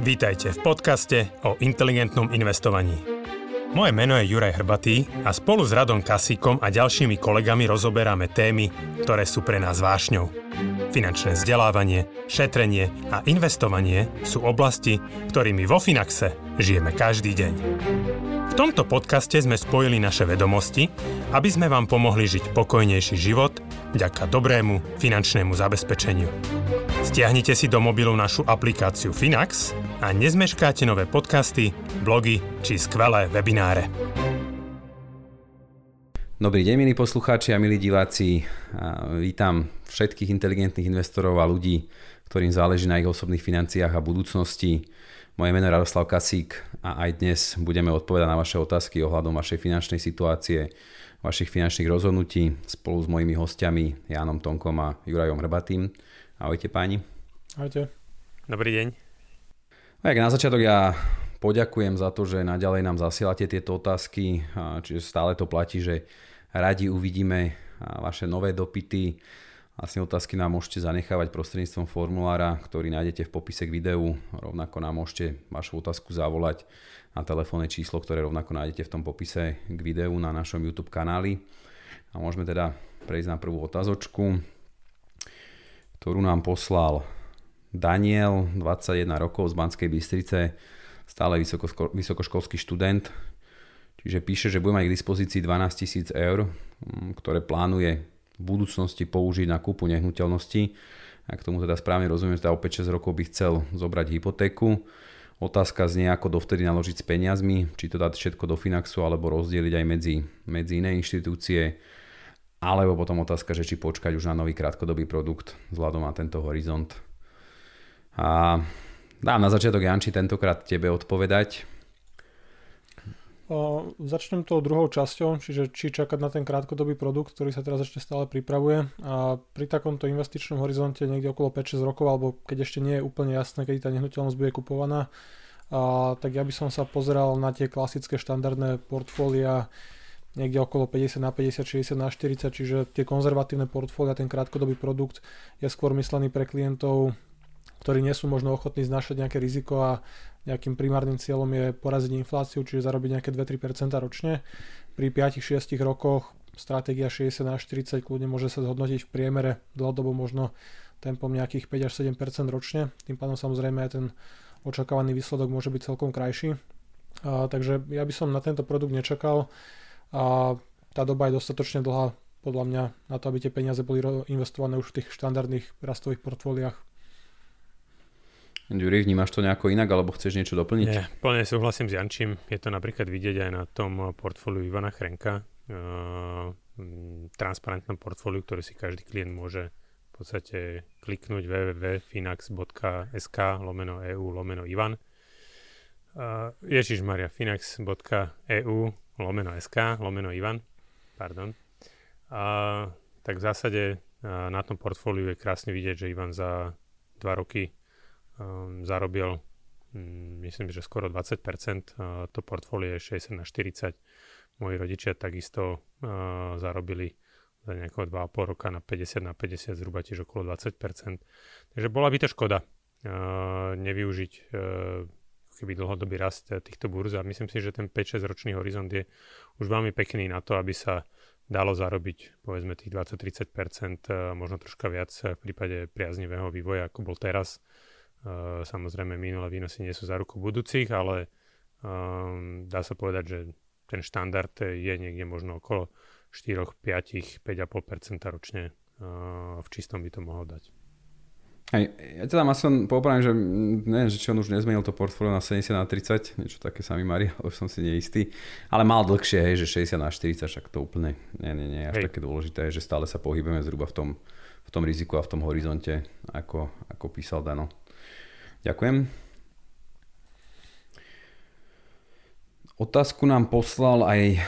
Vítajte v podcaste o inteligentnom investovaní. Moje meno je Juraj Hrbatý a spolu s Radom Kasíkom a ďalšími kolegami rozoberáme témy, ktoré sú pre nás vášňou. Finančné vzdelávanie, šetrenie a investovanie sú oblasti, ktorými vo Finaxe žijeme každý deň. V tomto podcaste sme spojili naše vedomosti, aby sme vám pomohli žiť pokojnejší život vďaka dobrému finančnému zabezpečeniu. Stiahnite si do mobilu našu aplikáciu Finax a nezmeškáte nové podcasty, blogy či skvelé webináre. Dobrý deň, milí poslucháči a milí diváci. Vítam všetkých inteligentných investorov a ľudí, ktorým záleží na ich osobných financiách a budúcnosti. Moje meno je Radoslav Kasík a aj dnes budeme odpovedať na vaše otázky ohľadom vašej finančnej situácie, vašich finančných rozhodnutí spolu s mojimi hostiami Jánom Tonkom a Jurajom Hrbatým. Ahojte páni. Ahojte. Dobrý deň. Tak na začiatok ja poďakujem za to, že naďalej nám zasielate tieto otázky, čiže stále to platí, že radi uvidíme vaše nové dopity. Vlastne otázky nám môžete zanechávať prostredníctvom formulára, ktorý nájdete v popise k videu. Rovnako nám môžete vašu otázku zavolať na telefónne číslo, ktoré rovnako nájdete v tom popise k videu na našom YouTube kanáli. A môžeme teda prejsť na prvú otázočku ktorú nám poslal Daniel, 21 rokov z Banskej Bystrice, stále vysoko, vysokoškolský študent, čiže píše, že bude mať k dispozícii 12 tisíc eur, mm, ktoré plánuje v budúcnosti použiť na kúpu nehnuteľnosti. A k tomu teda správne rozumiem, teda o 5-6 rokov by chcel zobrať hypotéku. Otázka znie, ako dovtedy naložiť s peniazmi, či to dať všetko do Finaxu alebo rozdeliť aj medzi, medzi iné inštitúcie alebo potom otázka, že či počkať už na nový krátkodobý produkt vzhľadom na tento horizont. A dám na začiatok Janči tentokrát tebe odpovedať. Začnem tou druhou časťou, čiže či čakať na ten krátkodobý produkt, ktorý sa teraz ešte stále pripravuje. A pri takomto investičnom horizonte niekde okolo 5-6 rokov, alebo keď ešte nie je úplne jasné, kedy tá nehnuteľnosť bude kupovaná, a, tak ja by som sa pozeral na tie klasické štandardné portfólia niekde okolo 50 na 50, 60 na 40, čiže tie konzervatívne portfólia, ten krátkodobý produkt je skôr myslený pre klientov, ktorí nie sú možno ochotní znašať nejaké riziko a nejakým primárnym cieľom je poraziť infláciu, čiže zarobiť nejaké 2-3% ročne. Pri 5-6 rokoch stratégia 60 na 40 kľudne môže sa zhodnotiť v priemere dlhodobo možno tempom nejakých 5 až 7% ročne. Tým pádom samozrejme aj ten očakávaný výsledok môže byť celkom krajší. A, takže ja by som na tento produkt nečakal a tá doba je dostatočne dlhá podľa mňa na to, aby tie peniaze boli investované už v tých štandardných rastových portfóliách. Ďuri, vnímaš to nejako inak, alebo chceš niečo doplniť? Nie, plne súhlasím s Jančím. Je to napríklad vidieť aj na tom portfóliu Ivana Chrenka. Uh, transparentnom portfóliu, ktoré si každý klient môže v podstate kliknúť www.finax.sk lomeno EU lomeno Ivan. Uh, Ježiš Maria, finax.eu lomeno SK, lomeno Ivan, pardon. A, tak v zásade na tom portfóliu je krásne vidieť, že Ivan za 2 roky zarobil um, myslím, že skoro 20%. Uh, to portfólio je 60 na 40. Moji rodičia takisto uh, zarobili za nejakého 2,5 roka na 50 na 50 zhruba tiež okolo 20%. Takže bola by to škoda uh, nevyužiť keby dlhodobý rast týchto burz a myslím si, že ten 5-6 ročný horizont je už veľmi pekný na to, aby sa dalo zarobiť povedzme tých 20-30%, eh, možno troška viac v prípade priaznivého vývoja, ako bol teraz. Eh, samozrejme, minulé výnosy nie sú za ruku budúcich, ale um, dá sa povedať, že ten štandard je niekde možno okolo 4, 5, 5,5% ročne uh, v čistom by to mohol dať. Hej, ja teda ma som popravím, že neviem, že či on už nezmenil to portfólio na 70 na 30, niečo také sa mi marí, ale už som si neistý. Ale mal dlhšie, hej, že 60 na 40, však to úplne nie, nie, nie, až hej. také dôležité, že stále sa pohybujeme zhruba v tom, v tom riziku a v tom horizonte, ako, ako písal Dano. Ďakujem. Otázku nám poslal aj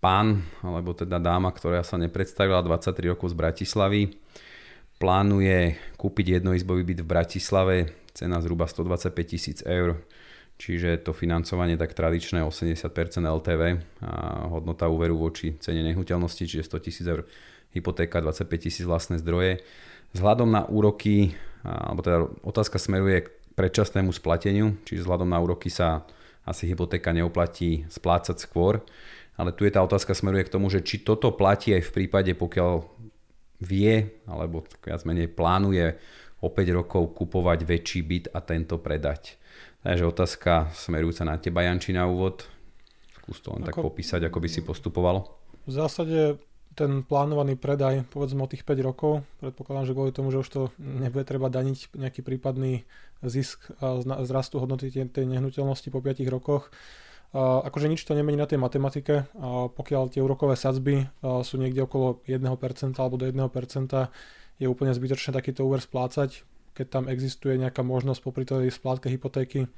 pán, alebo teda dáma, ktorá sa nepredstavila, 23 rokov z Bratislavy plánuje kúpiť jednoizbový byt v Bratislave, cena zhruba 125 tisíc eur, čiže to financovanie tak tradičné 80% LTV a hodnota úveru voči cene nehnuteľnosti, čiže 100 tisíc eur hypotéka, 25 tisíc vlastné zdroje. Vzhľadom na úroky, alebo teda otázka smeruje predčasnému splateniu, čiže vzhľadom na úroky sa asi hypotéka neoplatí splácať skôr. Ale tu je tá otázka smeruje k tomu, že či toto platí aj v prípade, pokiaľ vie, alebo viac menej plánuje o 5 rokov kupovať väčší byt a tento predať. Takže otázka smerujúca na teba, Janči, na úvod. Skús to len ako, tak popísať, ako by si postupovalo. V zásade ten plánovaný predaj, povedzme o tých 5 rokov, predpokladám, že kvôli tomu, že už to nebude treba daniť nejaký prípadný zisk a zrastu hodnoty tej, nehnuteľnosti po 5 rokoch. Akože nič to nemení na tej matematike, pokiaľ tie úrokové sadzby sú niekde okolo 1% alebo do 1%, je úplne zbytočné takýto úver splácať keď tam existuje nejaká možnosť popri tej splátke hypotéky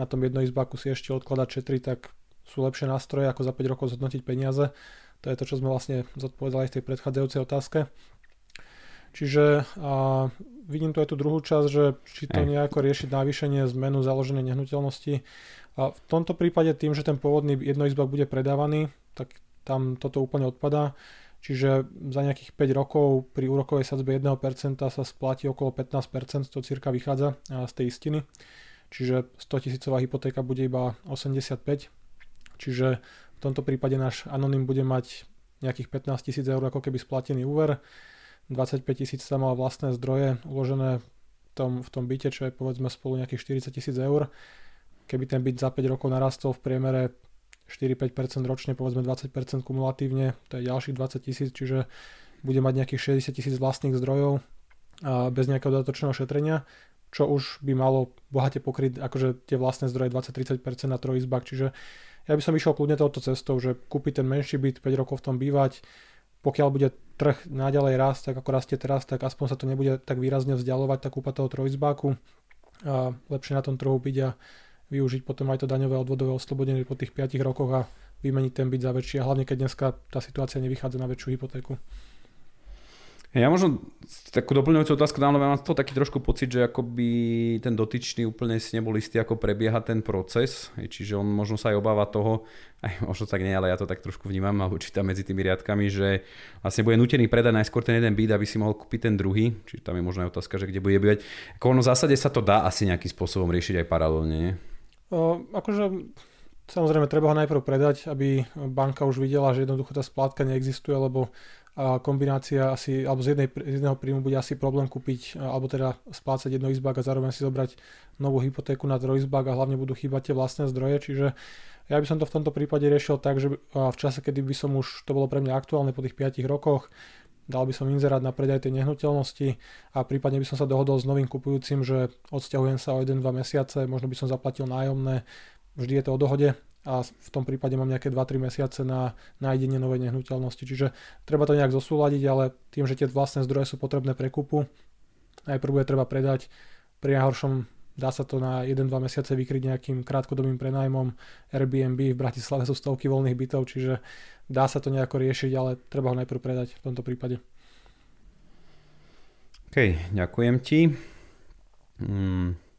na tom jednoizbáku si ešte odkladať šetri, tak sú lepšie nástroje ako za 5 rokov zhodnotiť peniaze. To je to, čo sme vlastne zodpovedali v tej predchádzajúcej otázke. Čiže a, vidím tu aj tú druhú časť, že či to nejako riešiť navýšenie zmenu založenej nehnuteľnosti. A v tomto prípade tým, že ten pôvodný jednoizbak bude predávaný, tak tam toto úplne odpadá. Čiže za nejakých 5 rokov pri úrokovej sadzbe 1% sa splatí okolo 15%, to cirka vychádza z tej istiny. Čiže 100 tisícová hypotéka bude iba 85. Čiže v tomto prípade náš anonym bude mať nejakých 15 tisíc eur ako keby splatený úver. 25 tisíc sa mal vlastné zdroje uložené v tom, v tom byte, čo je povedzme spolu nejakých 40 tisíc eur. Keby ten byt za 5 rokov narastol v priemere 4-5% ročne, povedzme 20% kumulatívne, to je ďalších 20 tisíc, čiže bude mať nejakých 60 tisíc vlastných zdrojov a bez nejakého dodatočného šetrenia, čo už by malo bohate pokryť akože tie vlastné zdroje 20-30% na trojizbak, čiže ja by som išiel kľudne touto cestou, že kúpiť ten menší byt, 5 rokov v tom bývať, pokiaľ bude trh naďalej rásť, tak ako rastie teraz, tak aspoň sa to nebude tak výrazne vzdialovať tá kúpa toho trojizbáku. A lepšie na tom trhu byť a využiť potom aj to daňové odvodové oslobodenie po tých 5 rokoch a vymeniť ten byt za väčší. A hlavne keď dneska tá situácia nevychádza na väčšiu hypotéku. Ja možno takú doplňujúcu otázku dám, lebo mám to taký trošku pocit, že akoby ten dotyčný úplne si nebol istý, ako prebieha ten proces, čiže on možno sa aj obáva toho, aj možno tak nie, ale ja to tak trošku vnímam alebo čítam medzi tými riadkami, že vlastne bude nutený predať najskôr ten jeden byt, aby si mohol kúpiť ten druhý, čiže tam je možno aj otázka, že kde bude bývať. Ako ono v zásade sa to dá asi nejakým spôsobom riešiť aj paralelne, nie? O, akože samozrejme treba ho najprv predať, aby banka už videla, že jednoducho tá splátka neexistuje, lebo a kombinácia asi, alebo z, jednej, z jedného príjmu bude asi problém kúpiť, alebo teda splácať jedno izbák a zároveň si zobrať novú hypotéku na trojizbák a hlavne budú chýbať tie vlastné zdroje, čiže ja by som to v tomto prípade riešil tak, že v čase, kedy by som už, to bolo pre mňa aktuálne po tých 5 rokoch, dal by som inzerát na predaj tej nehnuteľnosti a prípadne by som sa dohodol s novým kupujúcim, že odsťahujem sa o 1-2 mesiace, možno by som zaplatil nájomné, vždy je to o dohode, a v tom prípade mám nejaké 2-3 mesiace na nájdenie novej nehnuteľnosti. Čiže treba to nejak zosúľadiť, ale tým, že tie vlastné zdroje sú potrebné pre kúpu, najprv bude treba predať, pri najhoršom dá sa to na 1-2 mesiace vykryť nejakým krátkodobým prenájmom Airbnb, v Bratislave sú stovky voľných bytov, čiže dá sa to nejako riešiť, ale treba ho najprv predať v tomto prípade. OK, ďakujem ti. Hmm.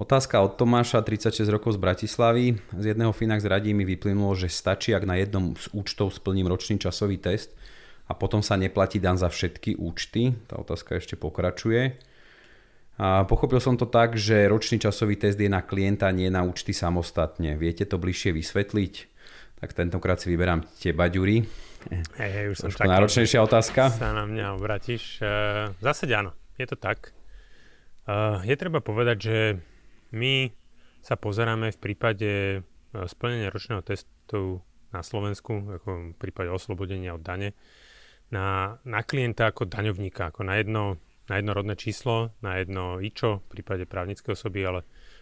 Otázka od Tomáša, 36 rokov z Bratislavy. Z jedného Finax radí mi vyplynulo, že stačí, ak na jednom z účtov splním ročný časový test a potom sa neplatí dan za všetky účty. Tá otázka ešte pokračuje. A pochopil som to tak, že ročný časový test je na klienta, nie na účty samostatne. Viete to bližšie vysvetliť? Tak tentokrát si vyberám teba, Ďuri. Hej, hej, už som čakal, náročnejšia otázka. Sa na mňa obratíš. Uh, zase áno, je to tak. Uh, je treba povedať, že my sa pozeráme v prípade e, splnenia ročného testu na Slovensku, ako v prípade oslobodenia od dane, na, na klienta ako daňovníka, ako na jedno, na jedno rodné číslo, na jedno IČO v prípade právnickej osoby, ale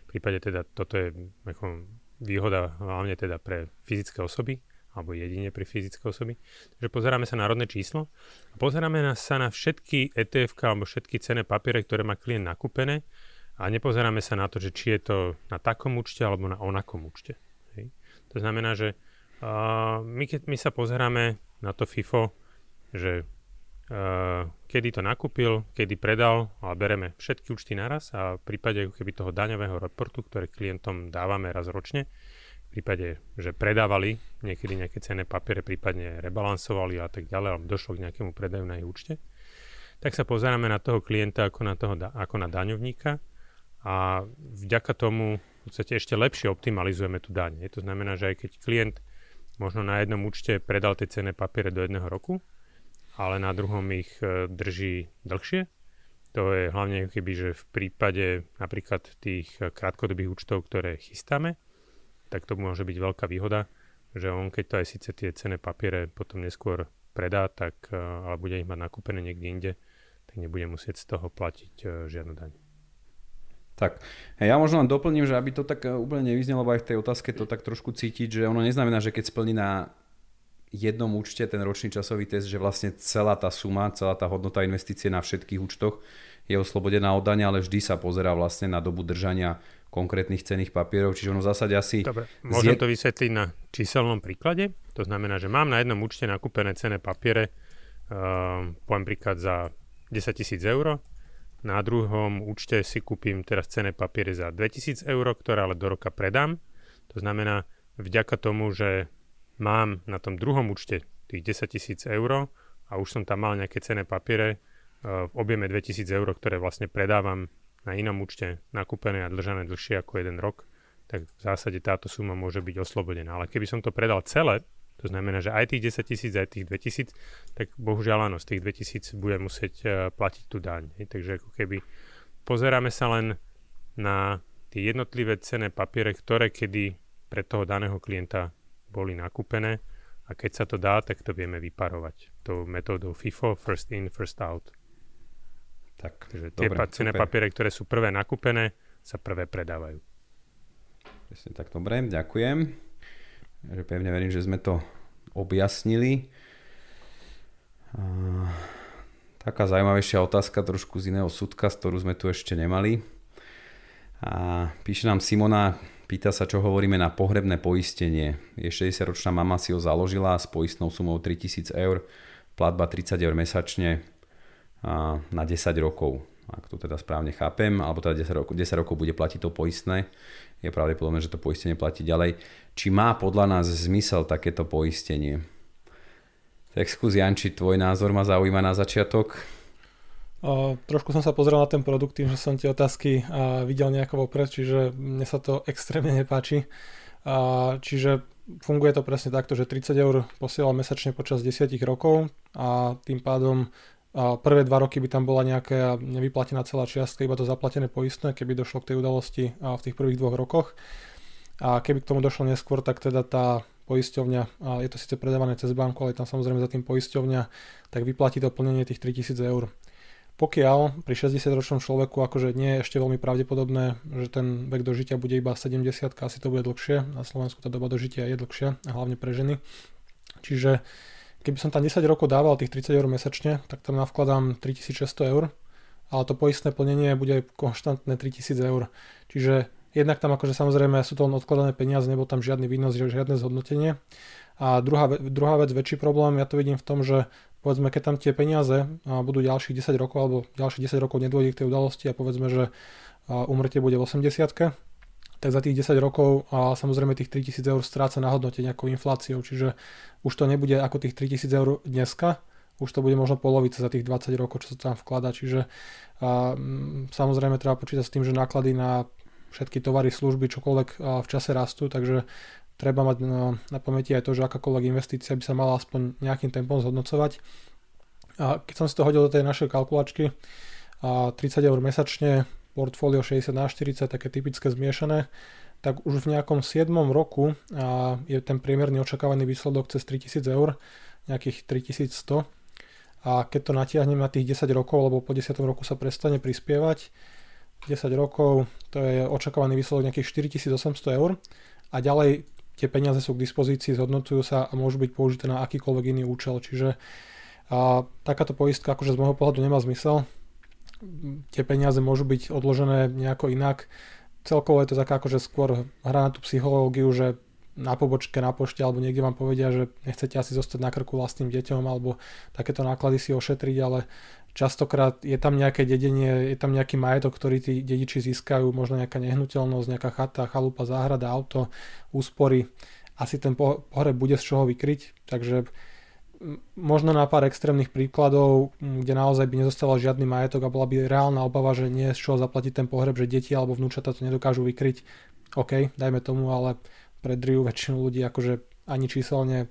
v prípade teda toto je ako výhoda hlavne teda pre fyzické osoby, alebo jedine pre fyzické osoby. Takže pozeráme sa na rodné číslo a pozeráme sa na všetky ETF alebo všetky cené papiere, ktoré má klient nakúpené a nepozeráme sa na to, že či je to na takom účte alebo na onakom účte. Hej. To znamená, že uh, my, keď my sa pozeráme na to FIFO, že uh, kedy to nakúpil, kedy predal, ale bereme všetky účty naraz a v prípade keby toho daňového reportu, ktoré klientom dávame raz ročne, v prípade, že predávali niekedy nejaké cenné papiere, prípadne rebalansovali a tak ďalej, alebo došlo k nejakému predaju na ich účte, tak sa pozeráme na toho klienta ako na, toho, ako na daňovníka a vďaka tomu v podstate ešte lepšie optimalizujeme tú daň. To znamená, že aj keď klient možno na jednom účte predal tie cenné papiere do jedného roku, ale na druhom ich e, drží dlhšie. To je hlavne keby, že v prípade napríklad tých krátkodobých účtov, ktoré chystáme, tak to môže byť veľká výhoda, že on keď to aj síce tie cenné papiere potom neskôr predá, tak, e, ale bude ich mať nakúpené niekde inde, tak nebude musieť z toho platiť e, žiadnu daň. Tak, ja možno len doplním, že aby to tak úplne nevyznelo, lebo aj v tej otázke to tak trošku cítiť, že ono neznamená, že keď splní na jednom účte ten ročný časový test, že vlastne celá tá suma, celá tá hodnota investície na všetkých účtoch je oslobodená od dania, ale vždy sa pozerá vlastne na dobu držania konkrétnych cených papierov, čiže ono v zásade asi... Dobre, môžem to vysvetliť na číselnom príklade. To znamená, že mám na jednom účte nakúpené cené papiere, uh, poviem príklad za 10 tisíc eur, na druhom účte si kúpim teraz cené papiere za 2000 eur, ktoré ale do roka predám. To znamená, vďaka tomu, že mám na tom druhom účte tých 10 tisíc eur a už som tam mal nejaké cené papiere eh, v objeme 2000 eur, ktoré vlastne predávam na inom účte nakúpené a držané dlhšie ako jeden rok, tak v zásade táto suma môže byť oslobodená. Ale keby som to predal celé, to znamená, že aj tých 10 tisíc, aj tých 2000, tak bohužiaľ áno, z tých 2000 budem musieť uh, platiť tú daň. Takže ako keby pozeráme sa len na tie jednotlivé cené papiere, ktoré kedy pre toho daného klienta boli nakúpené a keď sa to dá, tak to vieme vyparovať tou metódou FIFO, first in, first out. Tak, Takže tie dobre, cené papiere, ktoré sú prvé nakúpené, sa prvé predávajú. Presne tak, dobre, ďakujem. Že pevne verím, že sme to objasnili. Taká zaujímavejšia otázka trošku z iného súdka, z ktorú sme tu ešte nemali. A píše nám Simona, Pýta sa, čo hovoríme na pohrebné poistenie. Je 60-ročná mama si ho založila s poistnou sumou 3000 eur, platba 30 eur mesačne na 10 rokov. Ak to teda správne chápem, alebo teda 10 rokov, 10 rokov bude platiť to poistné, je pravdepodobné, že to poistenie platí ďalej. Či má podľa nás zmysel takéto poistenie? Tak skús Janči, tvoj názor ma zaujíma na začiatok. O, trošku som sa pozrel na ten produkt tým, že som tie otázky a, videl nejako vopred, čiže mne sa to extrémne nepáči. A, čiže funguje to presne takto, že 30 eur posielal mesačne počas 10 rokov a tým pádom a prvé dva roky by tam bola nejaká nevyplatená celá čiastka, iba to zaplatené poistné, keby došlo k tej udalosti v tých prvých dvoch rokoch. A keby k tomu došlo neskôr, tak teda tá poisťovňa, a je to síce predávané cez banku, ale tam samozrejme za tým poisťovňa, tak vyplatí to plnenie tých 3000 eur. Pokiaľ pri 60-ročnom človeku akože nie je ešte veľmi pravdepodobné, že ten vek dožitia bude iba 70, asi to bude dlhšie. Na Slovensku tá doba dožitia je dlhšia, hlavne pre ženy. Čiže keby som tam 10 rokov dával tých 30 eur mesačne, tak tam navkladám 3600 eur, ale to poistné plnenie bude konštantné 3000 eur. Čiže jednak tam akože samozrejme sú to len odkladané peniaze, nebol tam žiadny výnos, žiadne zhodnotenie. A druhá, druhá vec, väčší problém, ja to vidím v tom, že povedzme, keď tam tie peniaze budú ďalších 10 rokov alebo ďalších 10 rokov nedôjde k tej udalosti a povedzme, že umrtie bude v 80 tak za tých 10 rokov a samozrejme tých 3000 eur stráca na hodnote nejakou infláciou, čiže už to nebude ako tých 3000 eur dneska, už to bude možno polovica za tých 20 rokov, čo sa tam vklada, čiže a, samozrejme treba počítať s tým, že náklady na všetky tovary, služby, čokoľvek v čase rastú, takže treba mať na, na pamäti aj to, že akákoľvek investícia by sa mala aspoň nejakým tempom zhodnocovať. A keď som si to hodil do tej našej kalkulačky, a 30 eur mesačne, portfólio 60 na 40, také typické zmiešané, tak už v nejakom 7 roku a je ten priemerný očakávaný výsledok cez 3000 eur, nejakých 3100. A keď to natiahnem na tých 10 rokov, lebo po 10 roku sa prestane prispievať, 10 rokov, to je očakávaný výsledok nejakých 4800 eur a ďalej tie peniaze sú k dispozícii, zhodnotujú sa a môžu byť použité na akýkoľvek iný účel. Čiže a takáto poistka akože z môjho pohľadu nemá zmysel. Tie peniaze môžu byť odložené nejako inak. Celkovo je to taká akože skôr hra na tú psychológiu, že na pobočke, na pošte alebo niekde vám povedia, že nechcete asi zostať na krku vlastným deťom alebo takéto náklady si ošetriť, ale častokrát je tam nejaké dedenie, je tam nejaký majetok, ktorý tí dediči získajú, možno nejaká nehnuteľnosť, nejaká chata, chalupa, záhrada, auto, úspory. Asi ten pohreb bude z čoho vykryť, takže možno na pár extrémnych príkladov, kde naozaj by nezostával žiadny majetok a bola by reálna obava, že nie z čoho zaplatiť ten pohreb, že deti alebo vnúčata to nedokážu vykryť. OK, dajme tomu, ale pre driu väčšinu ľudí akože ani číselne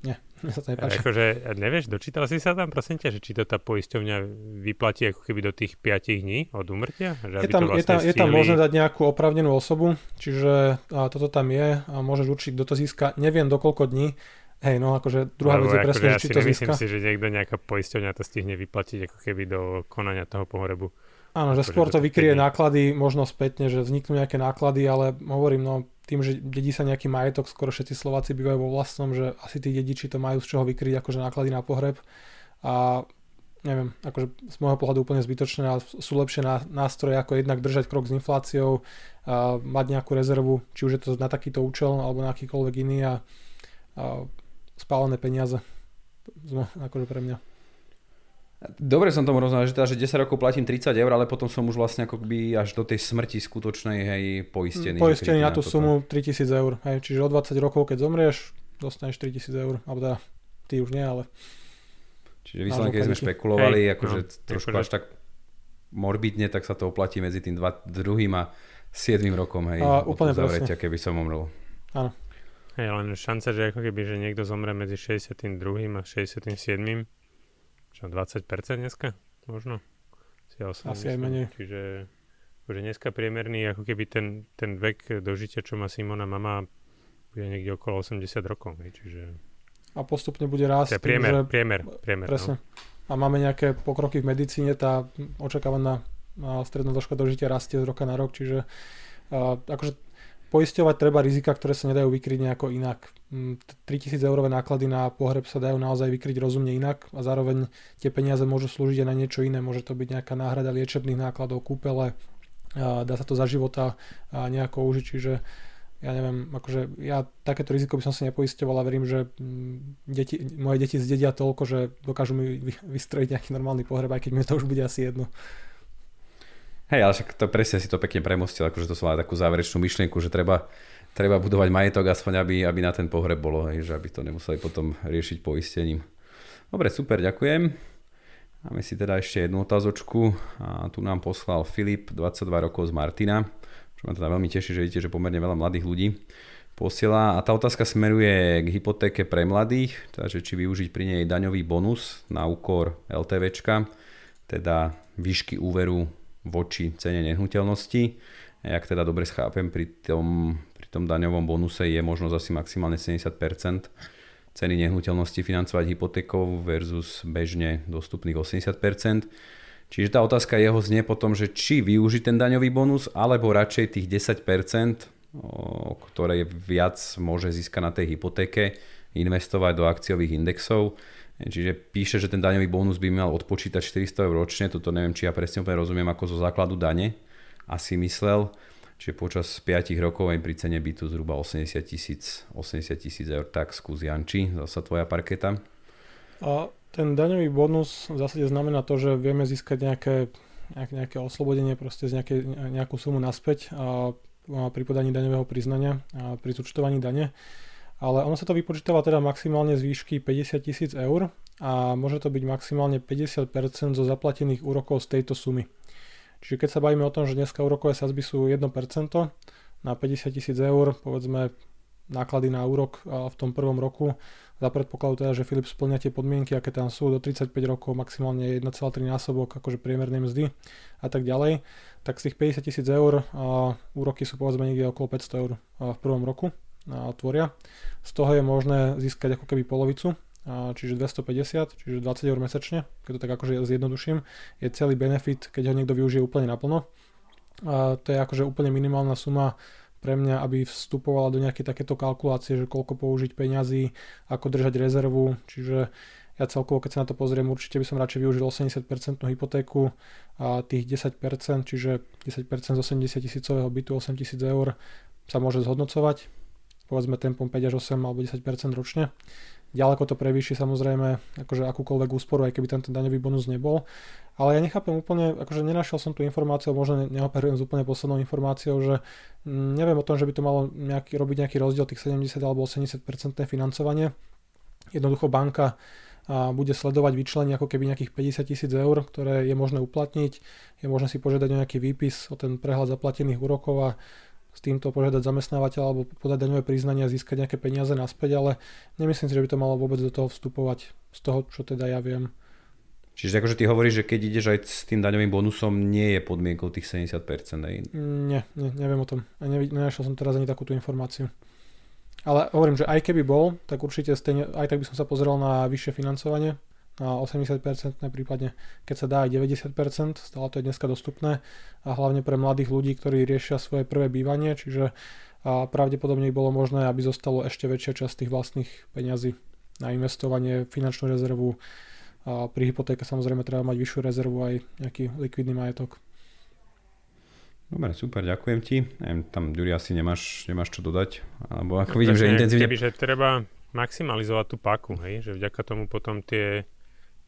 nie, mne sa to nepáči. Akože, nevieš, dočítal si sa tam, prosím ťa, že či to tá poisťovňa vyplatí ako keby do tých 5 dní od umrtia? Že je, tam, vlastne je, tam, je tam možné dať nejakú opravnenú osobu, čiže a toto tam je a môžeš určiť, kto to získa. Neviem, do koľko dní, Hej, no akože druhá vec je presne, akože ja či to získa. si, že niekto nejaká poisťovňa to stihne vyplatiť ako keby do konania toho pohrebu. Áno, že akože skôr to vykrie náklady, možno spätne, že vzniknú nejaké náklady, ale hovorím, no tým, že dedí sa nejaký majetok, skoro všetci Slováci bývajú vo vlastnom, že asi tí dediči to majú z čoho vykryť akože náklady na pohreb a neviem, akože z môjho pohľadu úplne zbytočné a sú lepšie nástroje ako jednak držať krok s infláciou, a mať nejakú rezervu, či už je to na takýto účel alebo na akýkoľvek iný a, a spálené peniaze akože pre mňa. Dobre som tomu rozumel, že, teda, že 10 rokov platím 30 eur, ale potom som už vlastne ako by až do tej smrti skutočnej hej, poistený. Poistený na tú na sumu 3000 eur. Hej, čiže o 20 rokov, keď zomrieš, dostaneš 3000 eur. Alebo teda ty už nie, ale... Čiže vyslovene, keď sme špekulovali, hej, akože no, trošku až tak morbidne, tak sa to oplatí medzi tým dva, druhým a 7 rokom, hej, a, úplne zavretia, keby som umrel. Áno. Hej, len šanca, že ako keby, že niekto zomre medzi 62. a 67 čo, 20% dneska? Možno? Si ja Asi aj menej. Čiže že dneska priemerný, ako keby ten, ten vek dožitia, čo má Simona mama, bude niekde okolo 80 rokov. Čiže... A postupne bude rásť. Priemer, že... priemer, priemer. Presne. No. A máme nejaké pokroky v medicíne, tá očakávaná stredná dĺžka dožitia rastie z roka na rok, čiže uh, akože poisťovať treba rizika, ktoré sa nedajú vykryť nejako inak. 3000 mm, eurové náklady na pohreb sa dajú naozaj vykryť rozumne inak a zároveň tie peniaze môžu slúžiť aj na niečo iné. Môže to byť nejaká náhrada liečebných nákladov, kúpele, dá sa to za života nejako užiť, čiže ja neviem, akože ja takéto riziko by som si nepoisťoval a verím, že mm, deti, moje deti zdedia toľko, že dokážu mi vystrojiť nejaký normálny pohreb, aj keď mi to už bude asi jedno. Hej, ale však to presne si to pekne premostil, akože to som mal takú záverečnú myšlienku, že treba, treba budovať majetok aspoň, aby, aby na ten pohreb bolo, hej, že aby to nemuseli potom riešiť poistením. Dobre, super, ďakujem. Máme si teda ešte jednu otázočku a tu nám poslal Filip, 22 rokov z Martina, čo ma teda veľmi teší, že vidíte, že pomerne veľa mladých ľudí posiela. A tá otázka smeruje k hypotéke pre mladých, takže či využiť pri nej daňový bonus na úkor LTVčka, teda výšky úveru voči cene nehnuteľnosti. Jak teda dobre schápem, pri tom, pri tom daňovom bonuse je možnosť asi maximálne 70% ceny nehnuteľnosti financovať hypotékou versus bežne dostupných 80%. Čiže tá otázka jeho znie potom, že či využiť ten daňový bonus, alebo radšej tých 10%, ktoré viac môže získať na tej hypotéke, investovať do akciových indexov Čiže píše, že ten daňový bonus by mal odpočítať 400 eur ročne, toto neviem, či ja presne úplne rozumiem ako zo základu dane, asi myslel. Čiže počas 5 rokov aj pri cene bytu zhruba 80 tisíc 80 tisíc eur. Tak skús Janči, zasa tvoja parketa. A ten daňový bonus v zásade znamená to, že vieme získať nejaké, nejaké, nejaké oslobodenie proste z nejaké, nejakú sumu naspäť a, a pri podaní daňového priznania a pri zúčtovaní dane ale ono sa to vypočítava teda maximálne z výšky 50 tisíc eur a môže to byť maximálne 50% zo zaplatených úrokov z tejto sumy. Čiže keď sa bavíme o tom, že dneska úrokové sazby sú 1% na 50 tisíc eur, povedzme náklady na úrok v tom prvom roku, za predpokladu teda, že Filip splňa tie podmienky, aké tam sú, do 35 rokov maximálne 1,3 násobok akože priemernej mzdy a tak ďalej, tak z tých 50 tisíc eur úroky sú povedzme niekde okolo 500 eur v prvom roku tvoria. Z toho je možné získať ako keby polovicu, čiže 250, čiže 20 eur mesačne, keď to tak akože zjednoduším, je celý benefit, keď ho niekto využije úplne naplno. A to je akože úplne minimálna suma pre mňa, aby vstupovala do nejaké takéto kalkulácie, že koľko použiť peňazí, ako držať rezervu, čiže ja celkovo, keď sa na to pozriem, určite by som radšej využil 80% hypotéku a tých 10%, čiže 10% z 80 tisícového bytu, 8 tisíc eur sa môže zhodnocovať povedzme tempom 5 až 8 alebo 10% ročne. Ďaleko to prevýši samozrejme akože akúkoľvek úsporu, aj keby tento daňový bonus nebol. Ale ja nechápem úplne, akože nenašiel som tú informáciu, možno neoperujem s úplne poslednou informáciou, že neviem o tom, že by to malo nejaký, robiť nejaký rozdiel tých 70 alebo 80% financovanie. Jednoducho banka a bude sledovať vyčlenie ako keby nejakých 50 tisíc eur, ktoré je možné uplatniť. Je možné si požiadať o nejaký výpis, o ten prehľad zaplatených úrokov a s týmto požiadať zamestnávateľa alebo podať daňové priznanie a získať nejaké peniaze naspäť, ale nemyslím si, že by to malo vôbec do toho vstupovať z toho, čo teda ja viem. Čiže akože ty hovoríš, že keď ideš aj s tým daňovým bonusom, nie je podmienkou tých 70%? Aj? Nie, nie, neviem o tom. A nenašiel som teraz ani takúto informáciu. Ale hovorím, že aj keby bol, tak určite stejne, aj tak by som sa pozrel na vyššie financovanie, na 80%, prípadne keď sa dá aj 90%, stále to je dneska dostupné a hlavne pre mladých ľudí, ktorí riešia svoje prvé bývanie, čiže a pravdepodobne by bolo možné, aby zostalo ešte väčšia časť tých vlastných peňazí na investovanie, finančnú rezervu a pri hypotéke samozrejme treba mať vyššiu rezervu aj nejaký likvidný majetok. Dobre, super, ďakujem ti. Neviem, tam, Ďuri, asi nemáš, nemáš čo dodať? Alebo ako no, vidím, že intenzívne... Keby, že treba maximalizovať tú paku, hej? že vďaka tomu potom tie,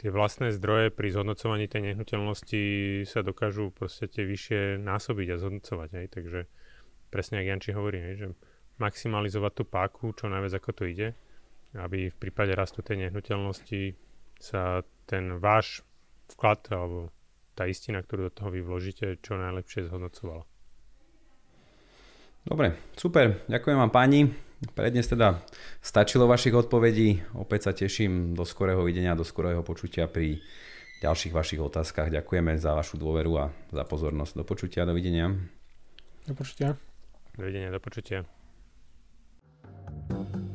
tie vlastné zdroje pri zhodnocovaní tej nehnuteľnosti sa dokážu proste tie vyššie násobiť a zhodnocovať. Hej? Takže presne ako Janči hovorí, hej? že maximalizovať tú páku čo najviac ako to ide, aby v prípade rastu tej nehnuteľnosti sa ten váš vklad alebo tá istina, ktorú do toho vy vložíte, čo najlepšie zhodnocovala. Dobre, super. Ďakujem vám páni. Pre dnes teda stačilo vašich odpovedí. Opäť sa teším do skorého videnia, do skorého počutia pri ďalších vašich otázkach. Ďakujeme za vašu dôveru a za pozornosť. Do počutia, dovidenia. Do počutia. Dovidenia, do počutia. thank you